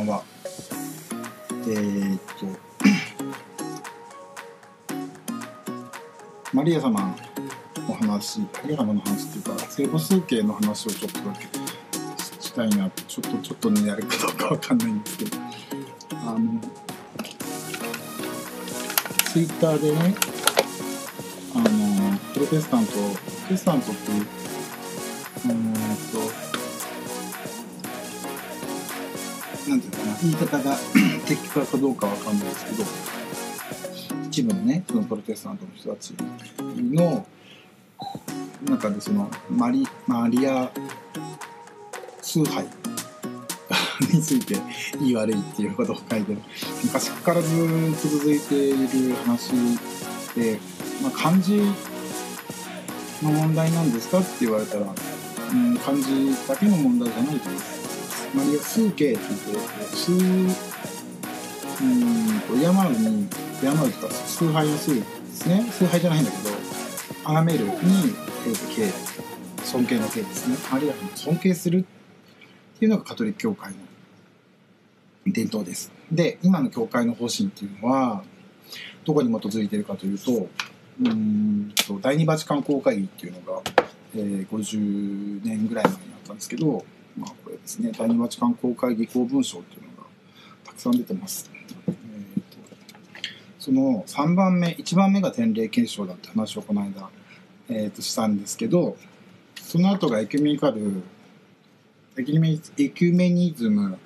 んは。えー、っと、マリア様の話、マリア様の話っていうか、聖母数形の話をちょっとだけしたいな、ちょっと、ちょっとね、やるかどうかわかんないんですけど、あの、ツイッターでね、あの、プロテスタント、プロテスタントっていう、言い方が 的確かどうかわかんないですけど、一部のね、そのプロテスタントの人たちの中でそのマリマリア崇拝 についていい悪いっていうことを書いてる昔からずっと続いている話で、まあ、漢字の問題なんですかって言われたら、うん、漢字だけの問題じゃないと思います。マリア崇敬って言って崇うんと敬うに敬うとか崇拝をするですね崇拝じゃないんだけど崇めるに、えー、と敬尊敬の敬ですね。あるいは尊敬するっていうのがカトリック教会の伝統です。で今の教会の方針っていうのはどこに基づいているかというとうんと第二バチカン公会議っていうのが、えー、50年ぐらい前にあったんですけど、ですね第二バチカン公会議公文書っていうのがたくさん出てます。えーとその3番目1番目が典礼検証だって話をこの間、えー、としたんですけどその後がエキュメニカルエキュメエキュメニズム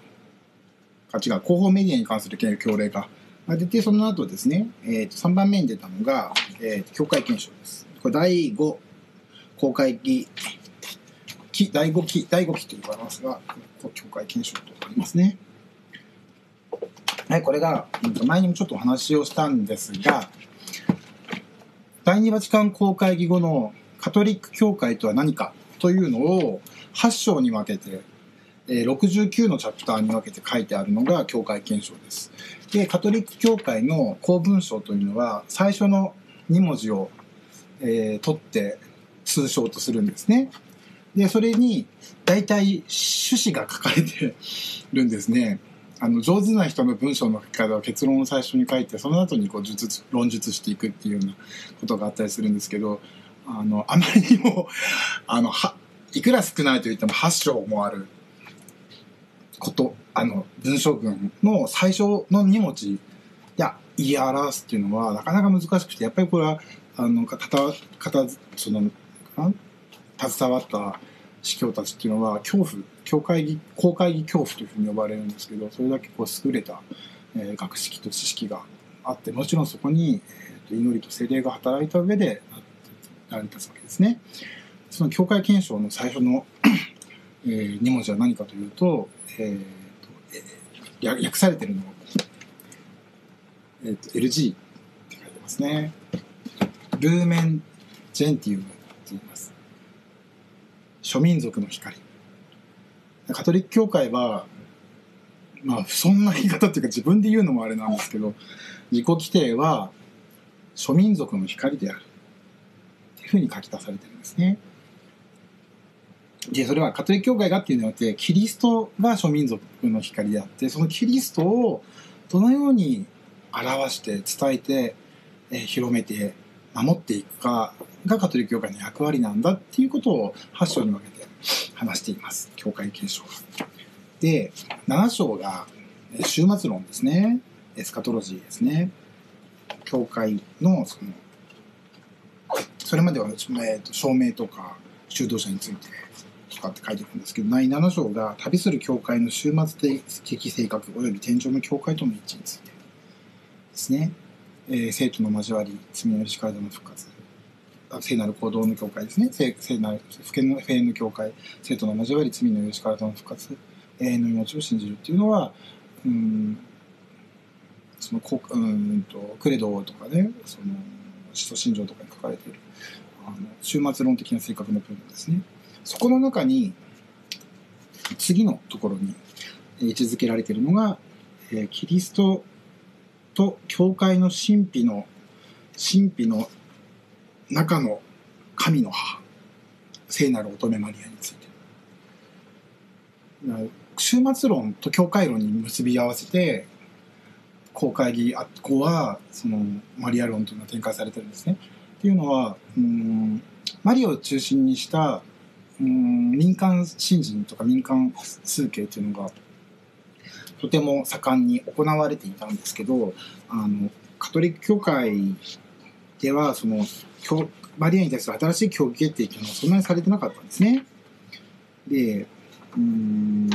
あ違う広報メディアに関する協例が出てその後ですね、えー、と3番目に出たのが、えー、と教会検証です。これ第5公会議期第5期第5期と言われますが教会検証とありますね。はいこれが前にもちょっとお話をしたんですが第二バチカン公会議後のカトリック教会とは何かというのを8章に分けて69のチャプターに分けて書いてあるのが教会検証です。でカトリック教会の公文書というのは最初の2文字を、えー、取って通称とするんですね。で、それに、大体、趣旨が書かれてるんですね。あの、上手な人の文章の書き方は結論を最初に書いて、その後にこう、述、論述していくっていうようなことがあったりするんですけど、あの、あまりにも、あの、は、いくら少ないと言っても8章もあること、あの、文章群の最初の2文字や言い表すっていうのは、なかなか難しくて、やっぱりこれは、あの、かた、かた、その、携わった司教たちっていうのは恐怖教会議公会議恐怖というふうに呼ばれるんですけどそれだけこう優れた、えー、学識と知識があってもちろんそこに、えー、と祈りと精霊が働いた上で成り立つわけですね。その教会憲章の最初のえー、2文字は何かというと,、えーとえー、訳されてるのは、えーと、と LG って書いてますね。ルーメン・ジェンティウムっています。諸民族の光カトリック教会はまあそんな言い方っていうか自分で言うのもあれなんですけど自己規定は諸民族の光であるっていうふうに書き出されてるんですね。でそれはカトリック教会がっていうのはってキリストが諸民族の光であってそのキリストをどのように表して伝えて、え、広めて守っていくかがカトリック教会の役割なんだっていうことを8章に分けて話しています。教会継承が。で7章が終末論ですね。エスカトロジーですね。教会のそのそれまでは、えー、と証明とか修道者についてとかって書いてあるんですけど第7章が旅する教会の終末的性格および天井の教会との一致についてですね、えー、生徒の交わり罪の許しからの復活。聖なる行動の教会ですね。聖聖なる不権の普遍の教会。生徒の交わり罪の許しからの復活。永遠の命を信じるっていうのはうんそのこうんとクレドとかねその使徒信条とかに書かれているあの終末論的な性格の部分ですね。そこの中に次のところに位置づけられているのが、えー、キリストと教会の神秘の神秘の中の神の母聖なる乙女マリアについて終末論と教会論に結び合わせて公会議後はそのマリア論というのが展開されてるんですね。っていうのはうんマリアを中心にしたうん民間信心とか民間数形というのがとても盛んに行われていたんですけどあのカトリック教会ではそのマリアに対する新しい教義決定というのはそんなにされてなかったんですね。でうん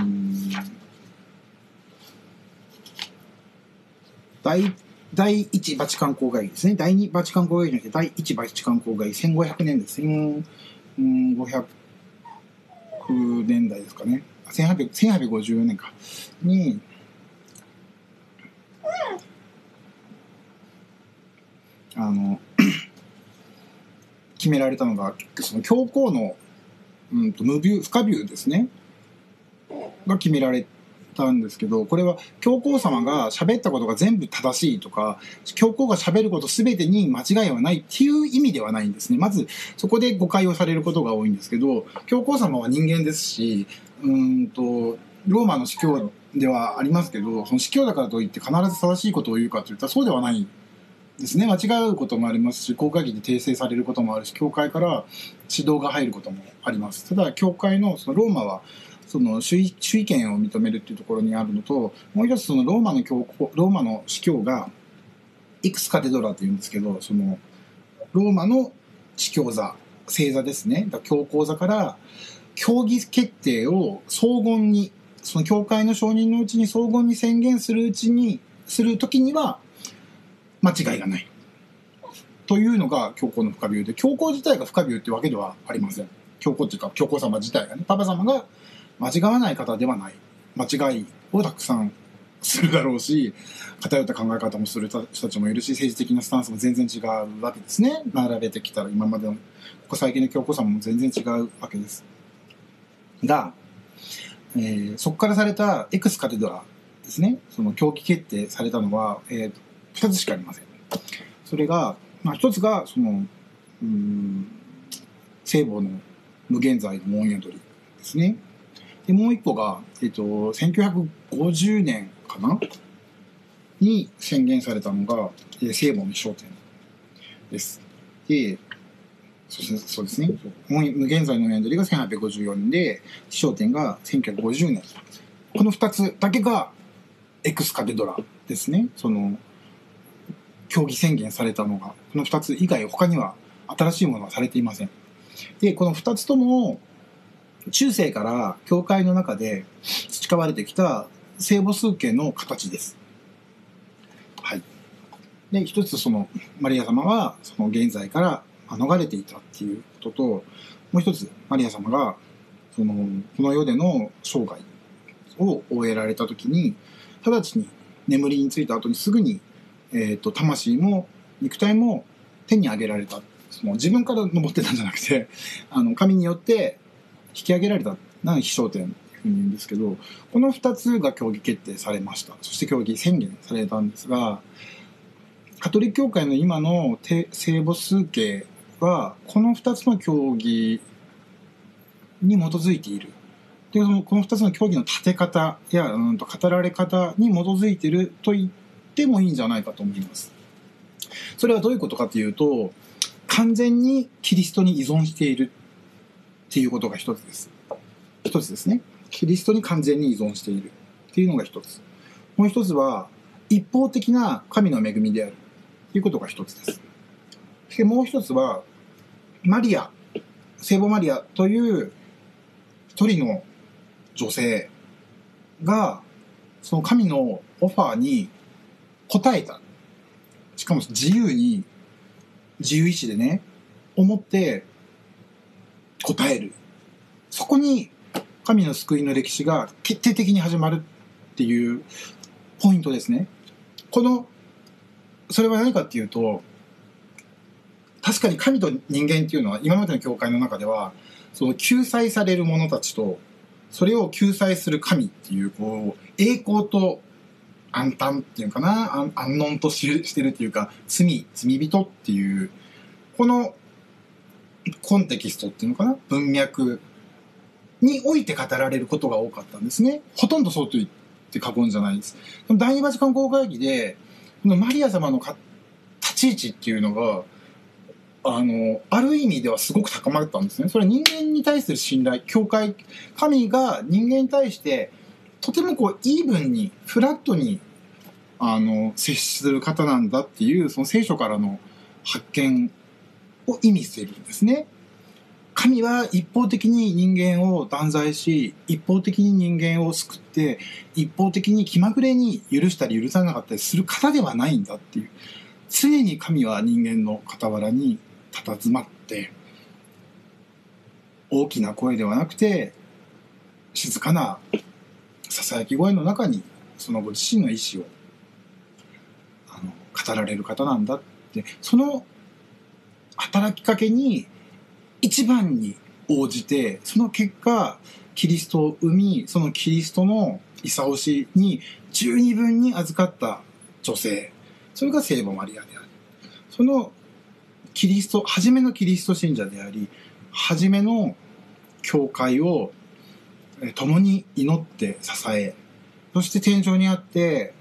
第第1バチカン公会議ですね。第2バチカン公会議じゃなくて、第1バチカン公会議、1500年です。1500年代ですかね。1854年か。に、あの、決められたのが、その教皇の、うんと、無ビュー、不可ビューですね。が決められたんですけど、これは教皇様が喋ったことが全部正しいとか、教皇が喋ること全てに間違いはないっていう意味ではないんですね。まず、そこで誤解をされることが多いんですけど、教皇様は人間ですし、うんと、ローマの司教ではありますけど、その司教だからといって必ず正しいことを言うかといったらそうではないですね。間違うこともありますし、公会議で訂正されることもあるし、教会から指導が入ることもあります。ただ、教会のそのローマは、その主意主意権を認めるっていうところにあるのともう一つそのローマの教ローマの司教がいくつカテドラというんですけどそのローマの司教座正座ですね教皇座から協議決定を総言にその教会の承認のうちに総言に宣言するうちにする時には間違いがない。というのが教皇の不可病で教皇自体が不可病ってわけではありません。教皇っていうか教皇様自体がね。パパ様が間違わない方ではない。間違いをたくさんするだろうし偏った考え方もする人たちもいるし政治的なスタンスも全然違うわけですね。並べてきたら今までのここ最近の強硬さも全然違うわけです。が、えー、そこからされたエクスカテドラですね。その狂気決定されたのは、えー、2つしかありませんそれが、まあ、1つがそのうん聖母の無限罪の門宿りですねで、もう一個が、えっと、1950年かな？に宣言されたのが、え聖母の焦点です。で、そうですね。現在の年度が1854年で、焦点が1950年。この2つだけがエクスカテドラですね。その、競技宣言されたのが、この2つ以外他には新しいものはされていません。で、この2つとも、中世から教会の中で培われてきた聖母数形の形です。はい。で、一つそのマリア様はその現在から逃れていたっていうことと、もう一つマリア様がそのこの世での生涯を終えられた時に直ちに眠りについた後にすぐに、えーと、魂も肉体も手に上げられた。その自分から登ってたんじゃなくて あの神によって引き上げられた。のが飛翔点というふうに言うんですけどこの2つが競技決定されました。そして競技宣言されたんですがカトリック教会の今の聖母数形はこの2つの競技に基づいている。でこの2つの競技の立て方や、うん、と語られ方に基づいていると言ってもいいんじゃないかと思います。それはどういうことかというと完全にキリストに依存しているっていうことが一つです。一つですね。キリストに完全に依存しているっていうのが一つ。もう一つは、一方的な神の恵みであるということが一つです。そしてもう一つは、マリア、聖母マリアという一人の女性が、その神のオファーに応えた。しかも自由に、自由意志でね、思って答える。そこに神の救いの歴史が決定的に始まるっていうポイントですね。この、それは何かっていうと、確かに神と人間っていうのは今までの教会の中では、その救済される者たちと、それを救済する神っていう、こう、栄光と暗淡っていうかな、安穏としてるっていうか、罪、罪人っていう、このコンテキストっていうのかな？文脈において語られることが多かったんですね。ほとんどそうと言って過言じゃないです。第二バチカン公会議で、このマリア様の立ち位置っていうのが、あの、ある意味ではすごく高まったんですね。それは人間に対する信頼、教会、神が人間に対して、とてもこう、イーブンに、フラットに、あの、接する方なんだっていう、その聖書からの発見を意味しているんですね。神は一方的に人間を断罪し、一方的に人間を救って、一方的に気まぐれに許したり許さなかったりする方ではないんだっていう。常に神は人間の傍らに佇まって、大きな声ではなくて、静かな囁き声の中に、そのご自身の意志をあの語られる方なんだって、その働きかけに一番に応じて、その結果、キリストを生み、そのキリストの勲しに十二分に預かった女性、それが聖母マリアである。そのキリスト、初めのキリスト信者であり、初めの教会を共に祈って支え、そして天井にあって、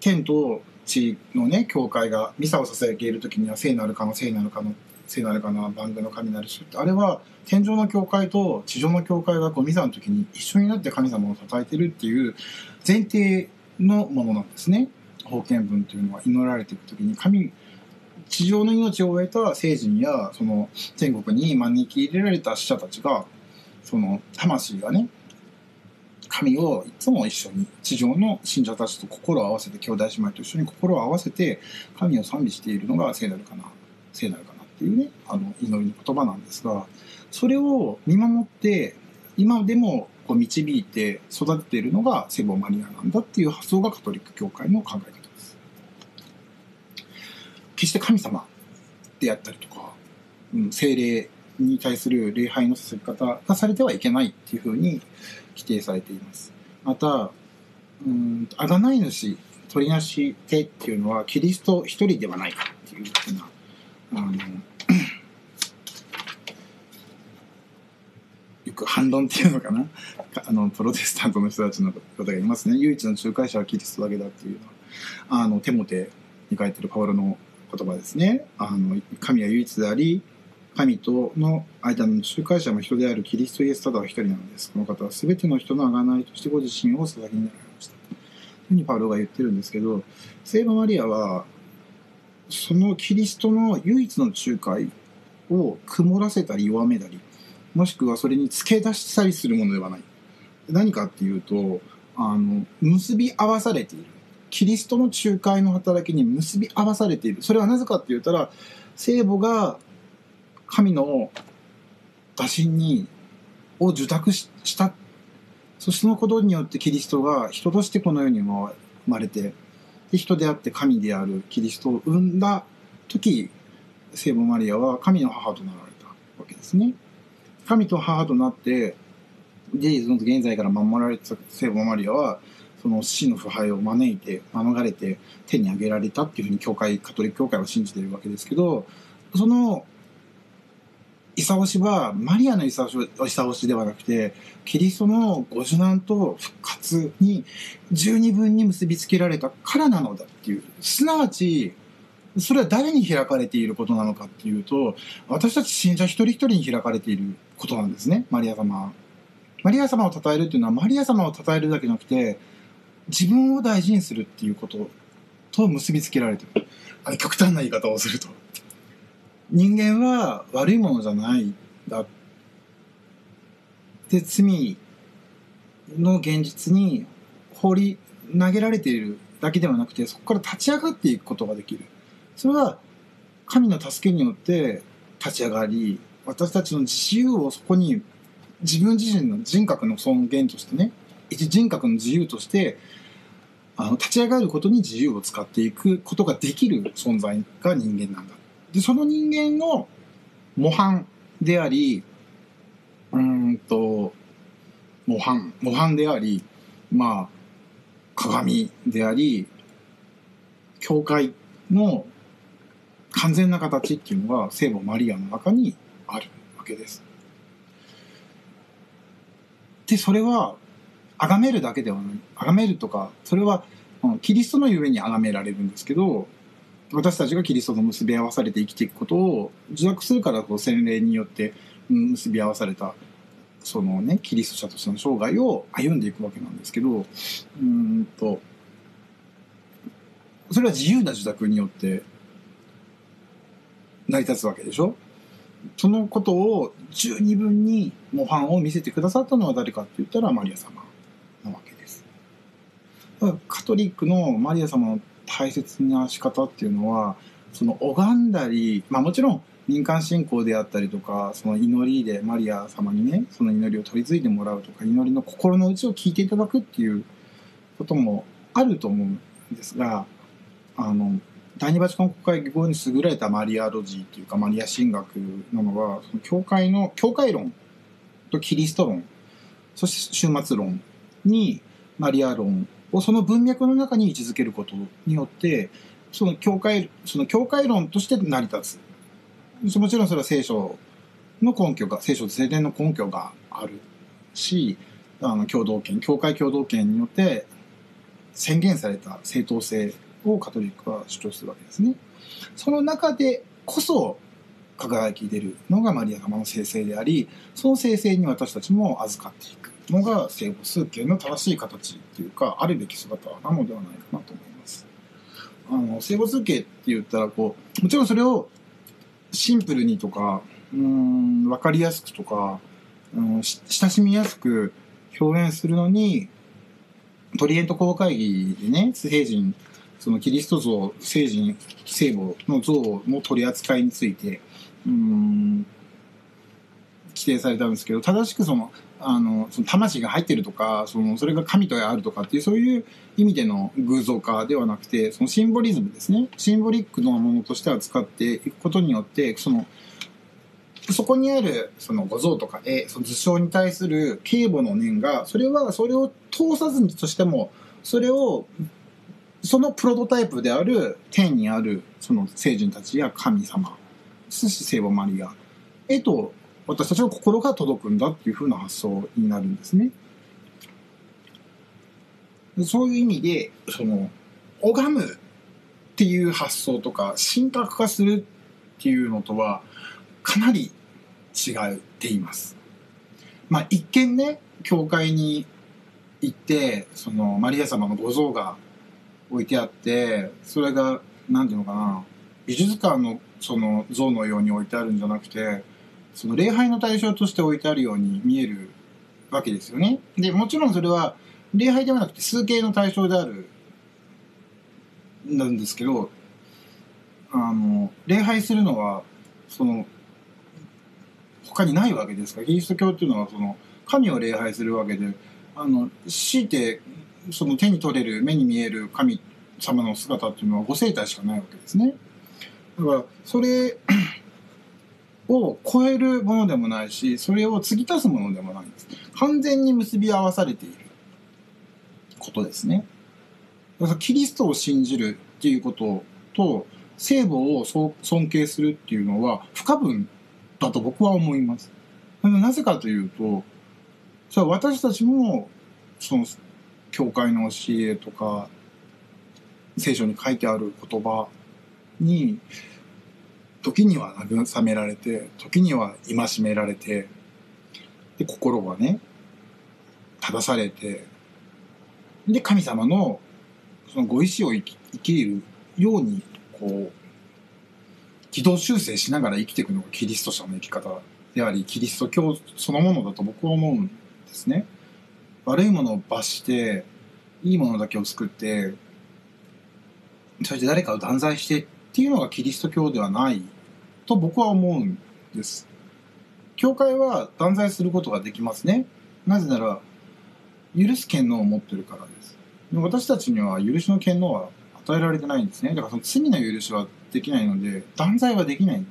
天と地のね、教会がミサを捧げる時には聖なるかの聖なるかの聖なるかな万軍の神なる主ってあれは天上の教会と地上の教会がこうミサの時に一緒になって神様を称えてるっていう前提のものなんですね。封建文というのは祈られていく時に神地上の命を終えた聖人やその天国に招き入れられた死者たちがその魂がね神をいつも一緒に地上の信者たちと心を合わせて兄弟姉妹と一緒に心を合わせて神を賛美しているのが聖なるかな聖なるかなっていうねあの祈りの言葉なんですがそれを見守って今でもこう導いて育てているのが聖母マリアなんだっていう発想がカトリック教会の考え方です。決して神様であったりとか、うん、精霊に対する礼拝のさせ方がされてはいけないっていうふうに規定されています。また、うん、贖い主、取りなし手っていうのはキリスト一人ではないかっていうふうなあのよく反論っていうのかな？あのプロテスタントの人たちの方がいますね。唯一の仲介者はキリストだけだっていうのはあのテモテに書いてるパウロの言葉ですね。あの神は唯一であり神との間の仲介者も人であるキリストイエスただは一人なのです。この方は全ての人の贖いとしてご自身を捧げになられました。というふうにパウロが言ってるんですけど聖母マリアはそのキリストの唯一の仲介を曇らせたり弱めたりもしくはそれに付け出したりするものではない。何かっていうとあの結び合わされている。キリストの仲介の働きに結び合わされている。それはなぜかって言ったら聖母が神の打診にを受託したそしてそのことによってキリストが人としてこの世に生まれてで人であって神であるキリストを産んだ時聖母マリアは神の母となられたわけですね。神と母となってでその現在から守られてた聖母マリアはその死の腐敗を招いて免れて手に挙げられたっていうふうに教会カトリック教会は信じているわけですけどその勲しはマリアの勲しではなくてキリストのご受難と復活に十二分に結びつけられたからなのだっていう。すなわちそれは誰に開かれていることなのかっていうと私たち信者一人一人に開かれていることなんですねマリア様マリア様を称えるっていうのはマリア様を称えるだけじゃなくて自分を大事にするっていうことと結びつけられてる。極端な言い方をすると。人間は悪いものじゃないだで罪の現実に放り投げられているだけではなくてそこから立ち上がっていくことができる。それは神の助けによって立ち上がり私たちの自由をそこに自分自身の人格の尊厳としてね一人格の自由としてあの立ち上がることに自由を使っていくことができる存在が人間なんだ。で、その人間の模範であり、うんと、模範、模範であり、まあ、鏡であり、教会の完全な形っていうのが聖母マリアの中にあるわけです。でそれは崇めるだけではない崇めるとかそれはキリストのゆえに崇められるんですけど私たちがキリストと結び合わされて生きていくことを受諾するからこう洗礼によって結び合わされたそのねキリスト者としての生涯を歩んでいくわけなんですけどうんとそれは自由な受諾によって成り立つわけでしょ？そのことを十二分に模範を見せてくださったのは誰かって言ったらマリア様なわけです。だからカトリックのマリア様の大切な仕方っていうのはその拝んだり、まあ、もちろん民間信仰であったりとかその祈りでマリア様にねその祈りを取り継いでもらうとか祈りの心の内を聞いていただくっていうこともあると思うんですがあの第二バチカン国会議後に優れたマリアロジーっていうかマリア神学なのはその教会の教会論とキリスト論そして終末論にマリア論をその文脈の中に位置づけることによってその教会その教会論として成り立つもちろんそれは聖書の根拠が聖書と聖典の根拠があるしあの共同権教会共同権によって宣言された正当性をカトリックは主張するわけですね。その中でこそ輝き出るのがマリア様の聖聖でありその聖聖に私たちも預かっていくのが聖母数形の正しい形っていうかあるべき姿なのではないかなと思います。あの聖母数形って言ったらこうもちろんそれをシンプルにとかうん分かりやすくとかうん親しみやすく表現するのにトリエント公会議でね津平人そのキリスト像聖人聖母の像の取り扱いについてうん規定されたんですけど正しくそのあのその魂が入ってるとかそのそれが神とあるとかっていうそういう意味での偶像化ではなくてそのシンボリズムですね。シンボリックのものとして扱っていくことによってそのそこにあるその五像とか絵その図章に対する警母の念がそれはそれを通さずにとしてもそれをそのプロトタイプである天にあるその聖人たちや神様そして聖母マリアへと私たちの心が届くんだっていうふうな発想になるんですね。そういう意味でその拝むっていう発想とか神格化するっていうのとはかなり違っています。まあ一見ね教会に行ってそのマリア様のご像が置いてあってそれが何ていうのかな美術館のその像のように置いてあるんじゃなくてその礼拝の対象として置いてあるように見えるわけですよね。でもちろんそれは礼拝ではなくて数形の対象であるなんですけどあの礼拝するのはその他にないわけですからキリスト教っていうのはその神を礼拝するわけであの強いてその手に取れる目に見える神様の姿っていうのはご生体しかないわけですね。だからそれを超えるものでもないしそれを継ぎ足すものでもないんです。完全に結び合わされていることですね。だからキリストを信じるっていうことと聖母を尊敬するっていうのは不可分だと僕は思います。なぜかというとそれは私たちもその教会の教えとか聖書に書いてある言葉に時には慰められて時には戒められてで心がね正されてで神様のそのご意志を生き生きるようにこう軌道修正しながら生きていくのがキリスト者の生き方でありキリスト教そのものだと僕は思うんですね。悪いものを罰していいものだけを作ってそして誰かを断罪してっていうのがキリスト教ではないと僕は思うんです。教会は断罪することができますね。なぜなら許す権能を持ってるからです。私たちには許しの権能は与えられてないんですね。だからその罪の許しはできないので断罪はできない。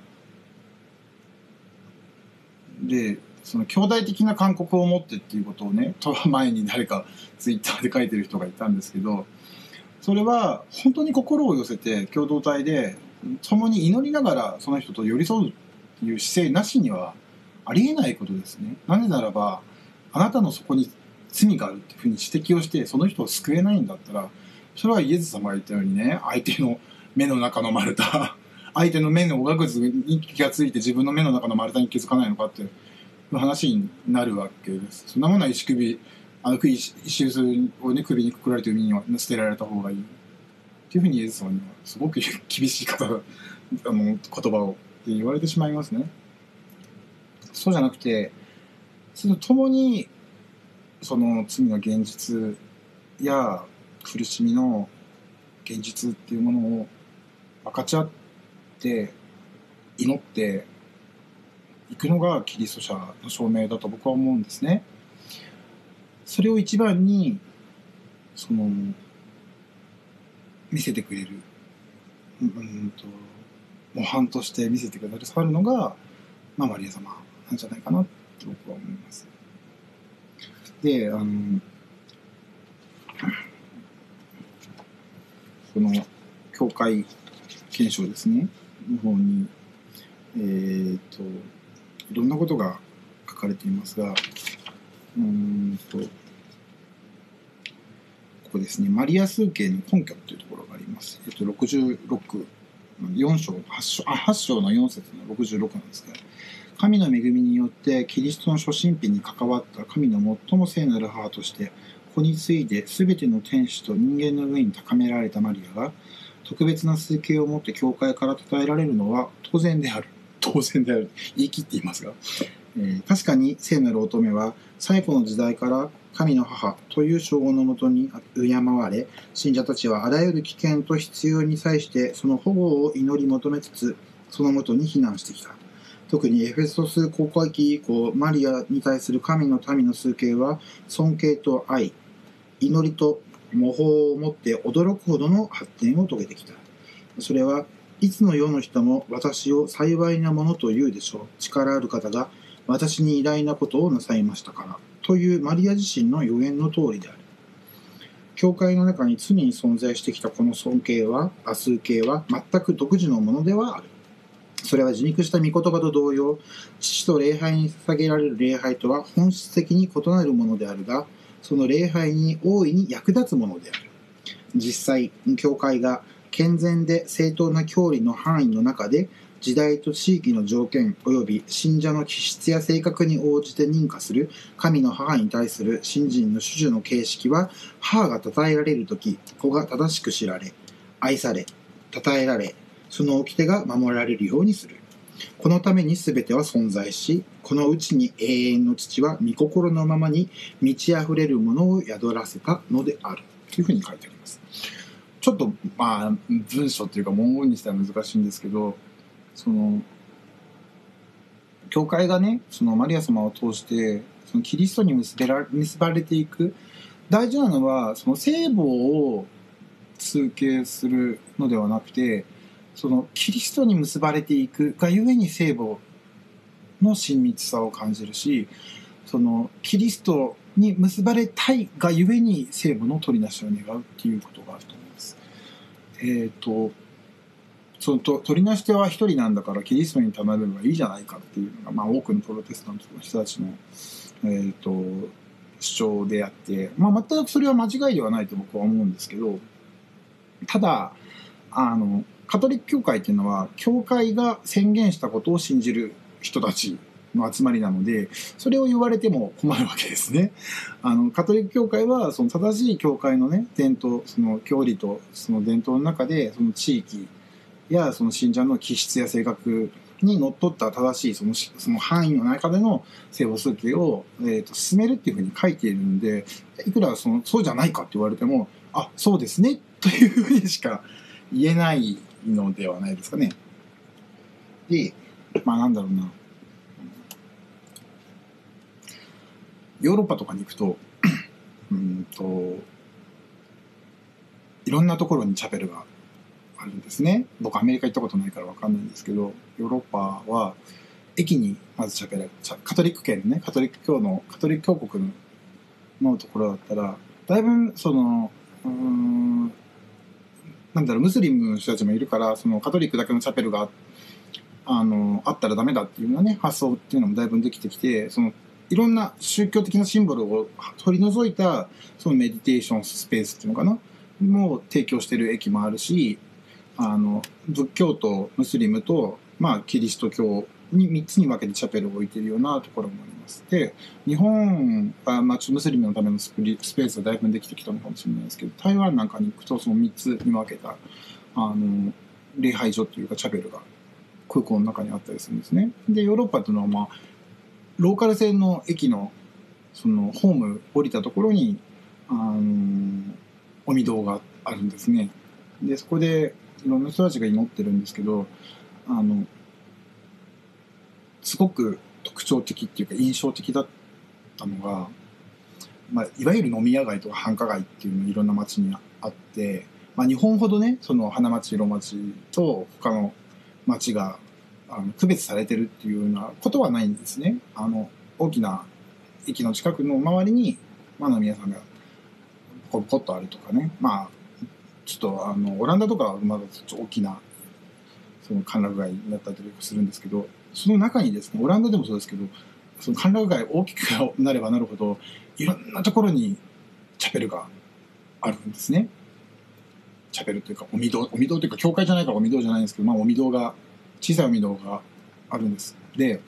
でその兄弟的な勧告を持ってっていうことをねとは前に誰かツイッターで書いてる人がいたんですけどそれは本当に心を寄せて共同体で共に祈りながらその人と寄り添うっていう姿勢なしにはありえないことですね。なぜならばあなたのそこに罪があるっていうふうに指摘をしてその人を救えないんだったらそれはイエス様が言ったようにね相手の目の中の丸太 相手の目のおがくずに気がついて自分の目の中の丸太に気づかないのかっていう話になるわけですそんなものは石首あの石石臼をね首にくくられて海に捨てられた方がいいっていうふうにイエス様にはすごく厳しい方 あの言葉を言われてしまいますねそうじゃなくてその共にその罪の現実や苦しみの現実っていうものを分かち合って祈っていくのがキリスト者の証明だと僕は思うんですね。それを一番にその見せてくれるうんと模範として見せてくださるのが、まあ、マリア様なんじゃないかなって僕は思います。であのこの教会検証ですねの方にえー、っといろんなことが書かれていますがうんとここですねマリア数形の根拠というところがあります。えっと66 4章8章あ8章の4節の66なんですが神の恵みによってキリストの初神秘に関わった神の最も聖なる母として子に次いで全ての天使と人間の上に高められたマリアが特別な数形を持って教会から称えられるのは当然である。当然である。言い切っていますが、えー、確かに聖なる乙女は最古の時代から神の母という称号のもとに敬われ信者たちはあらゆる危険と必要に際してその保護を祈り求めつつそのもとに避難してきた。特にエフェソス公会期以降マリアに対する神の民の数形は尊敬と愛祈りと模倣を持って驚くほどの発展を遂げてきた。それはいつの世の人も私を幸いなものと言うでしょう。力ある方が私に偉大なことをなさいましたから。というマリア自身の予言の通りである教会の中に常に存在してきたこの尊敬はア数形は全く独自のものではあるそれは自肉した御言葉と同様、父と礼拝に捧げられる礼拝とは本質的に異なるものであるが、その礼拝に大いに役立つものである。実際、教会が健全で正当な教理の範囲の中で、時代と地域の条件及び信者の気質や性格に応じて認可する神の母に対する信心の主従の形式は母が称えられる時子が正しく知られ愛され称えられその掟が守られるようにする。このために全ては存在し、このうちに永遠の父は御心のままに満ち溢れるものを宿らせたのである。というふうに書いてあります。ちょっと、まあ、文章っていうか文言にしては難しいんですけど、その、教会がね、そのマリア様を通して、そのキリストに結べら結ばれていく。大事なのは、その聖母を通形するのではなくて、そのキリストに結ばれていくがゆえに聖母の親密さを感じるしそのキリストに結ばれたいがゆえに聖母の取りなしを願うっていうことがあると思います。えっ、ー、とそのと取りなし手は一人なんだからキリストに頼めばいいじゃないかっていうのが、まあ、多くのプロテスタントの人たちの、えーと、主張であって、まあ、全くそれは間違いではないと僕は思うんですけどただあのカトリック教会っていうのは教会が宣言したことを信じる人たちの集まりなのでそれを言われても困るわけですね。あのカトリック教会はその正しい教会のね伝統その教理とその伝統の中でその地域やその信者の気質や性格にのっとった正しいそのその範囲の中での聖母数形を、えーと、進めるっていうふうに書いているんでいくらそのそうじゃないかって言われてもあそうですねというふうにしか言えないのではないですかね。で、まあなんだろうな。ヨーロッパとかに行くと、うんと、いろんなところにチャペルがあるんですね。僕アメリカ行ったことないからわかんないんですけど、ヨーロッパは駅にまずチャペル、カトリック圏のね、カトリック教の、カトリック教国のところだったら、だいぶその、うんなんだろうムスリムの人たちもいるからそのカトリックだけのチャペルがあのあったらダメだっていうようなね発想っていうのもだいぶできてきてそのいろんな宗教的なシンボルを取り除いたそのメディテーションスペースっていうのかなも提供してる駅もあるしあの仏教とムスリムと、まあ、キリスト教に3つに分けてチャペルを置いているようなところもあります。で日本は、まあ、ムスリムのためのスペースがだいぶできてきたのかもしれないですけど台湾なんかに行くとその3つに分けたあの礼拝所っていうかチャペルが空港の中にあったりするんですね。でヨーロッパっていうのはまあローカル線の駅のそのホーム降りたところにあのお御堂があるんですね。でそこでいろんな人たちが祈ってるんですけどあのすごく特徴的っていうか印象的だったのが、まあ、いわゆる飲み屋街とか繁華街っていうのいろんな街にあって、まあ、日本ほどねその花町色町と他の町があの区別されてるっていうようなことはないんですね。あの大きな駅の近くの周りに、まあ、飲み屋さんがポコポッとあるとかねまあちょっとあのオランダとかはまだちょっと大きなその歓楽街だったりするんですけどその中にですねオランダでもそうですけどその歓楽街大きくなればなるほどいろんなところにチャペルがあるんですね。チャペルというかお御堂お御堂というか教会じゃないからお御堂じゃないんですけど、まあ、お御堂が小さいお御堂があるんです。で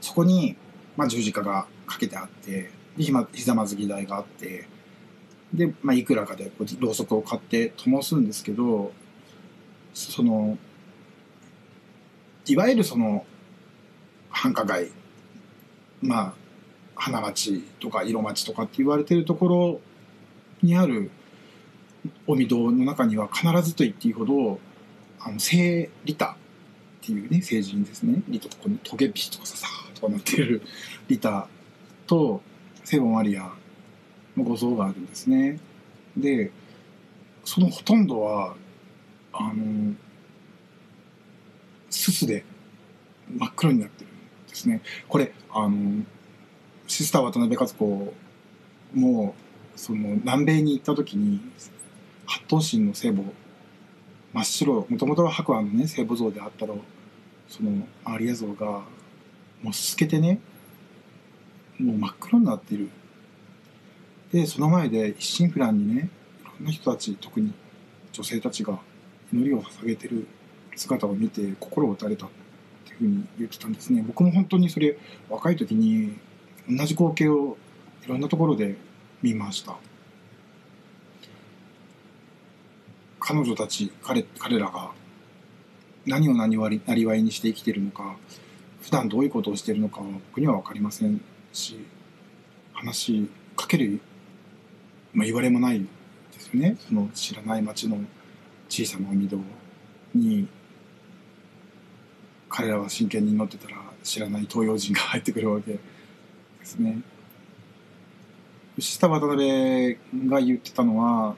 そこに、まあ、十字架がかけてあってひざまずき台があってで、まあ、いくらかでこうろうそくを買って灯すんですけどそのいわゆるその繁華街まあ花町とか色町とかって言われてるところにあるお御堂の中には必ずと言っていいほどあの聖リタっていうね聖人ですね。リトここにトゲピシとかささとかなってるリタと聖母マリアのご像があるんですね。でそのほとんどはあのすすで真っ黒になってるんですね。これあのシスター渡辺和子もその南米に行った時に八頭身の聖母真っ白もともとは白亜のね聖母像であったらそのマリア像がもう透けてねもう真っ黒になっているでその前で一心不乱にねいろんな人たち特に女性たちが祈りを捧げてる姿を見て心を打たれたっていうふうに言ってたんですね。僕も本当にそれ若い時に同じ光景をいろんなところで見ました。彼女たち彼彼らが何を何割なりわいにして生きてるのか普段どういうことをしてるのか僕には分かりませんし話しかける、まあ、言われもないですよねその知らない町の小さな海戸に彼らは真剣に乗ってたら知らない東洋人が入ってくるわけですね。下渡辺が言ってたのは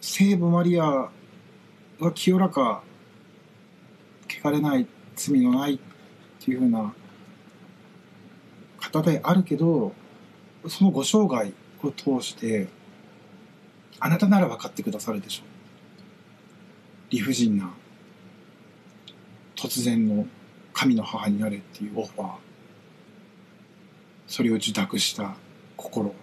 聖母マリアは清らか汚れない罪のないっていうふうな方であるけどそのご生涯を通してあなたなら分かってくださるでしょう。理不尽な突然の神の母になれっていうオファー。それを受託した心。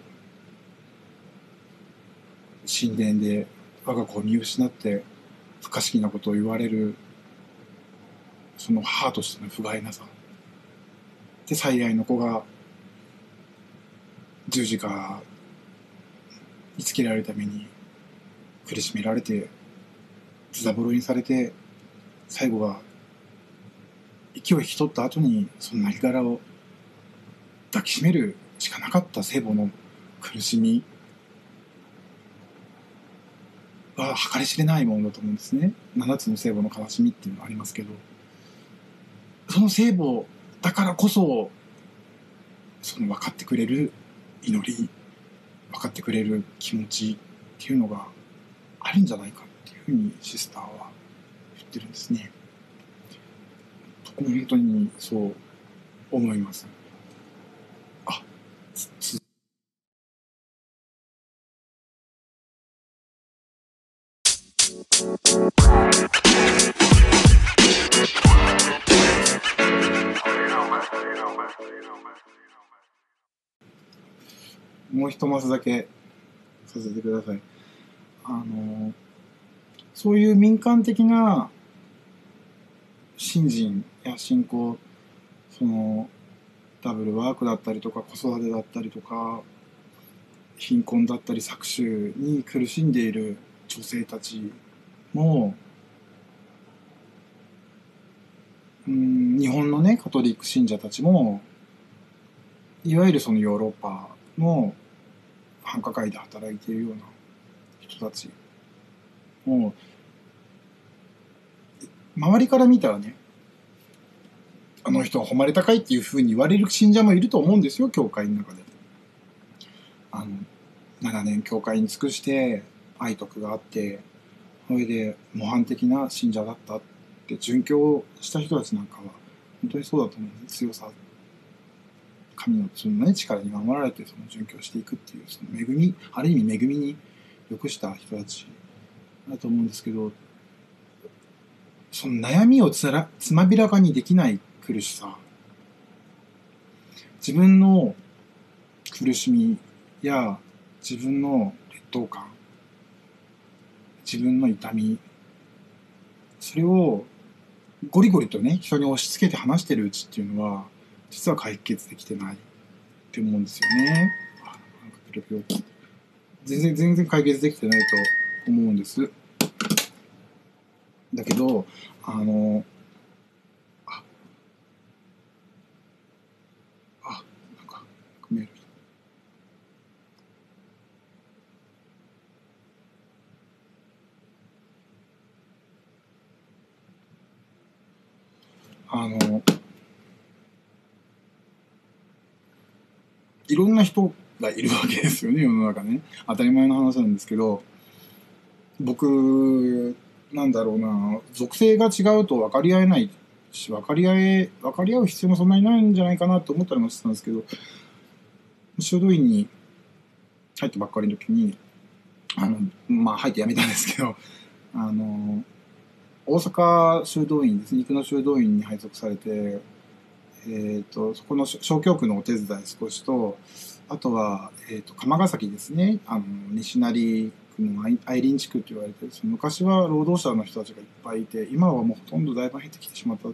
神殿で我が子を見失って不可思議なことを言われるその母としての不甲斐なさ。で最愛の子が十字架につけられるために苦しめられてズタボロにされて最後は息を引き取った後にその亡骸を抱きしめるしかなかった聖母の苦しみは計り知れないものだと思うんですね。7つの聖母の悲しみっていうのがありますけどその聖母だからこそその分かってくれる祈り分かってくれる気持ちっていうのがあるんじゃないかっていうふうにシスターは言ってるんですね。僕も本当にそう思います。あもう一マスだけさせてください。あの、そういう民間的な信心や信仰、その、ダブルワークだったりとか子育てだったりとか、貧困だったり搾取に苦しんでいる女性たちも、うん日本のねカトリック信者たちもいわゆるそのヨーロッパの繁華街で働いているような人たちもう周りから見たらねあの人は誉れ高いっていうふうに言われる信者もいると思うんですよ教会の中で。あの長年教会に尽くして愛徳があってそれで模範的な信者だったって殉教した人たちなんかは本当にそうだと思うんです強さ神のその、力に守られてその殉教していくっていうその恵みある意味恵みに良くした人たちだと思うんですけどその悩みをつらつまびらかにできない苦しさ。自分の苦しみや自分の劣等感。自分の痛み。それをゴリゴリとね人に押し付けて話してるうちっていうのは実は解決できてないって思うんですよね。なんかピロピロ全然全然解決できてないと思うんです。だけどあのああなんかメールあのいろんな人がいるわけですよね世の中ね。当たり前の話なんですけど僕なんだろうな属性が違うと分かり合えないし分かり合え分かり合う必要もそんなにないんじゃないかなと思ったりもしてたんですけど修道院に入ったばっかりの時にあのまあ入って辞めたんですけどあの大阪修道院ですね生野修道院に配属されてえーと、そこの小教区のお手伝い少しとあとは、えーと、釜ヶ崎ですね。あの西成区の愛林地区って言われて昔は労働者の人たちがいっぱいいて今はもうほとんどだいぶ減ってきてしまった。ホ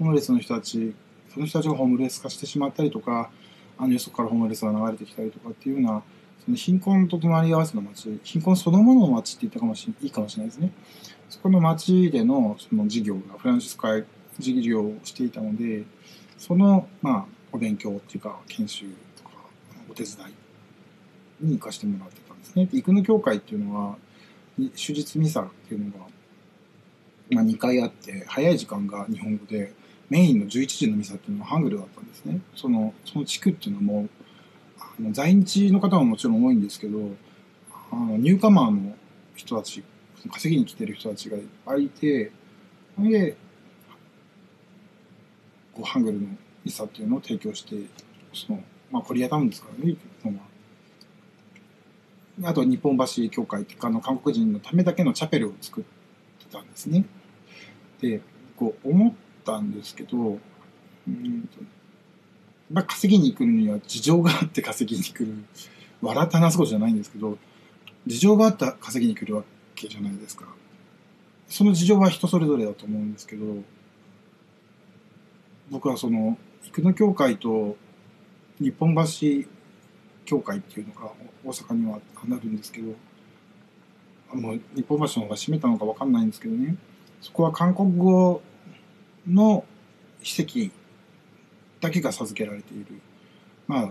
ームレスの人たちその人たちがホームレス化してしまったりとかあのよそからホームレスが流れてきたりとかっていうようなその貧困と隣り合わせの町貧困そのものの町って言ったかもしいいかもしれないですね。そこの町でのその事業がフランシスコ事業をしていたのでその、まあ、お勉強っていうか、研修とか、お手伝いに行かしてもらってたんですね。で、育の教会っていうのは、手術ミサっていうのが、まあ、2回あって、早い時間が日本語で、メインの11時のミサっていうのはハングルだったんですね。その、その地区っていうのも、あの在日の方ももちろん多いんですけど、あのニューカマーの人たち、稼ぎに来てる人たちがいっぱいいて、で、こうハングルのミサっていうのを提供してその、まあ、コリアタウンですからねあと日本橋教会っていうかあの韓国人のためだけのチャペルを作ってたんですね。でこう思ったんですけどうんまあ、稼ぎに来るには事情があって稼ぎに来る笑って話すことじゃないんですけど事情があって稼ぎに来るわけじゃないですかその事情は人それぞれだと思うんですけど僕はその生野教会と日本橋教会っていうのが大阪にはなるんですけどもう日本橋の方が閉めたのか分かんないんですけどね。そこは韓国語の史跡だけが授けられている。まあ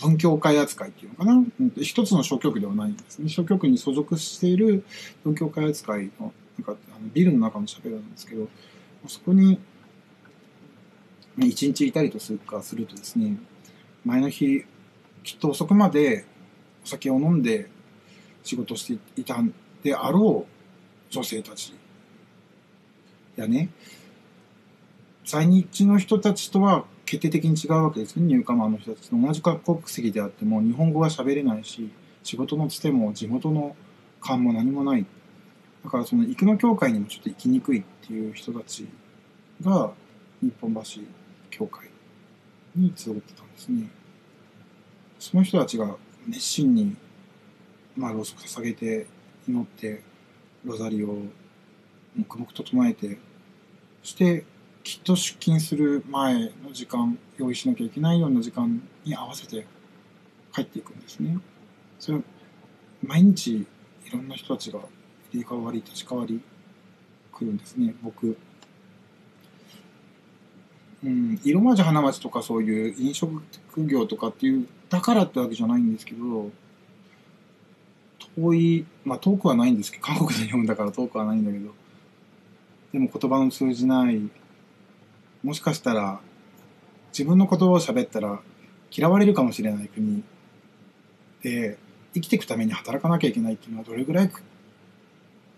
文教会扱いっていうのかな。一つの小教区ではないんですね。小教区に所属している文教会扱いのなんかあのビルの中のしゃべるんですけどそこに一日いたりとするかするとですね前の日きっと遅くまでお酒を飲んで仕事していたんであろう女性たち。やね。在日の人たちとは決定的に違うわけですね。ニューカマーの人たちと同じ国籍であっても日本語は喋れないし仕事のつても地元の勘も何もない。だからその生野教会にもちょっと行きにくいっていう人たちが日本橋教会に集ってたんですね。その人たちが熱心に、まあ、ろうそく捧げて祈ってロザリを黙々と唱えてそしてきっと出勤する前の時間用意しなきゃいけないような時間に合わせて帰っていくんですね。それ毎日いろんな人たちが入れ替わり立ち替わり来るんですね僕。うん色町花町とかそういう飲食業とかっていうだからってわけじゃないんですけど遠いまあ遠くはないんですけど 韓国で読んだから遠くはないんだけどでも言葉の通じないもしかしたら自分の言葉を喋ったら嫌われるかもしれない国で生きていくために働かなきゃいけないっていうのはどれぐらい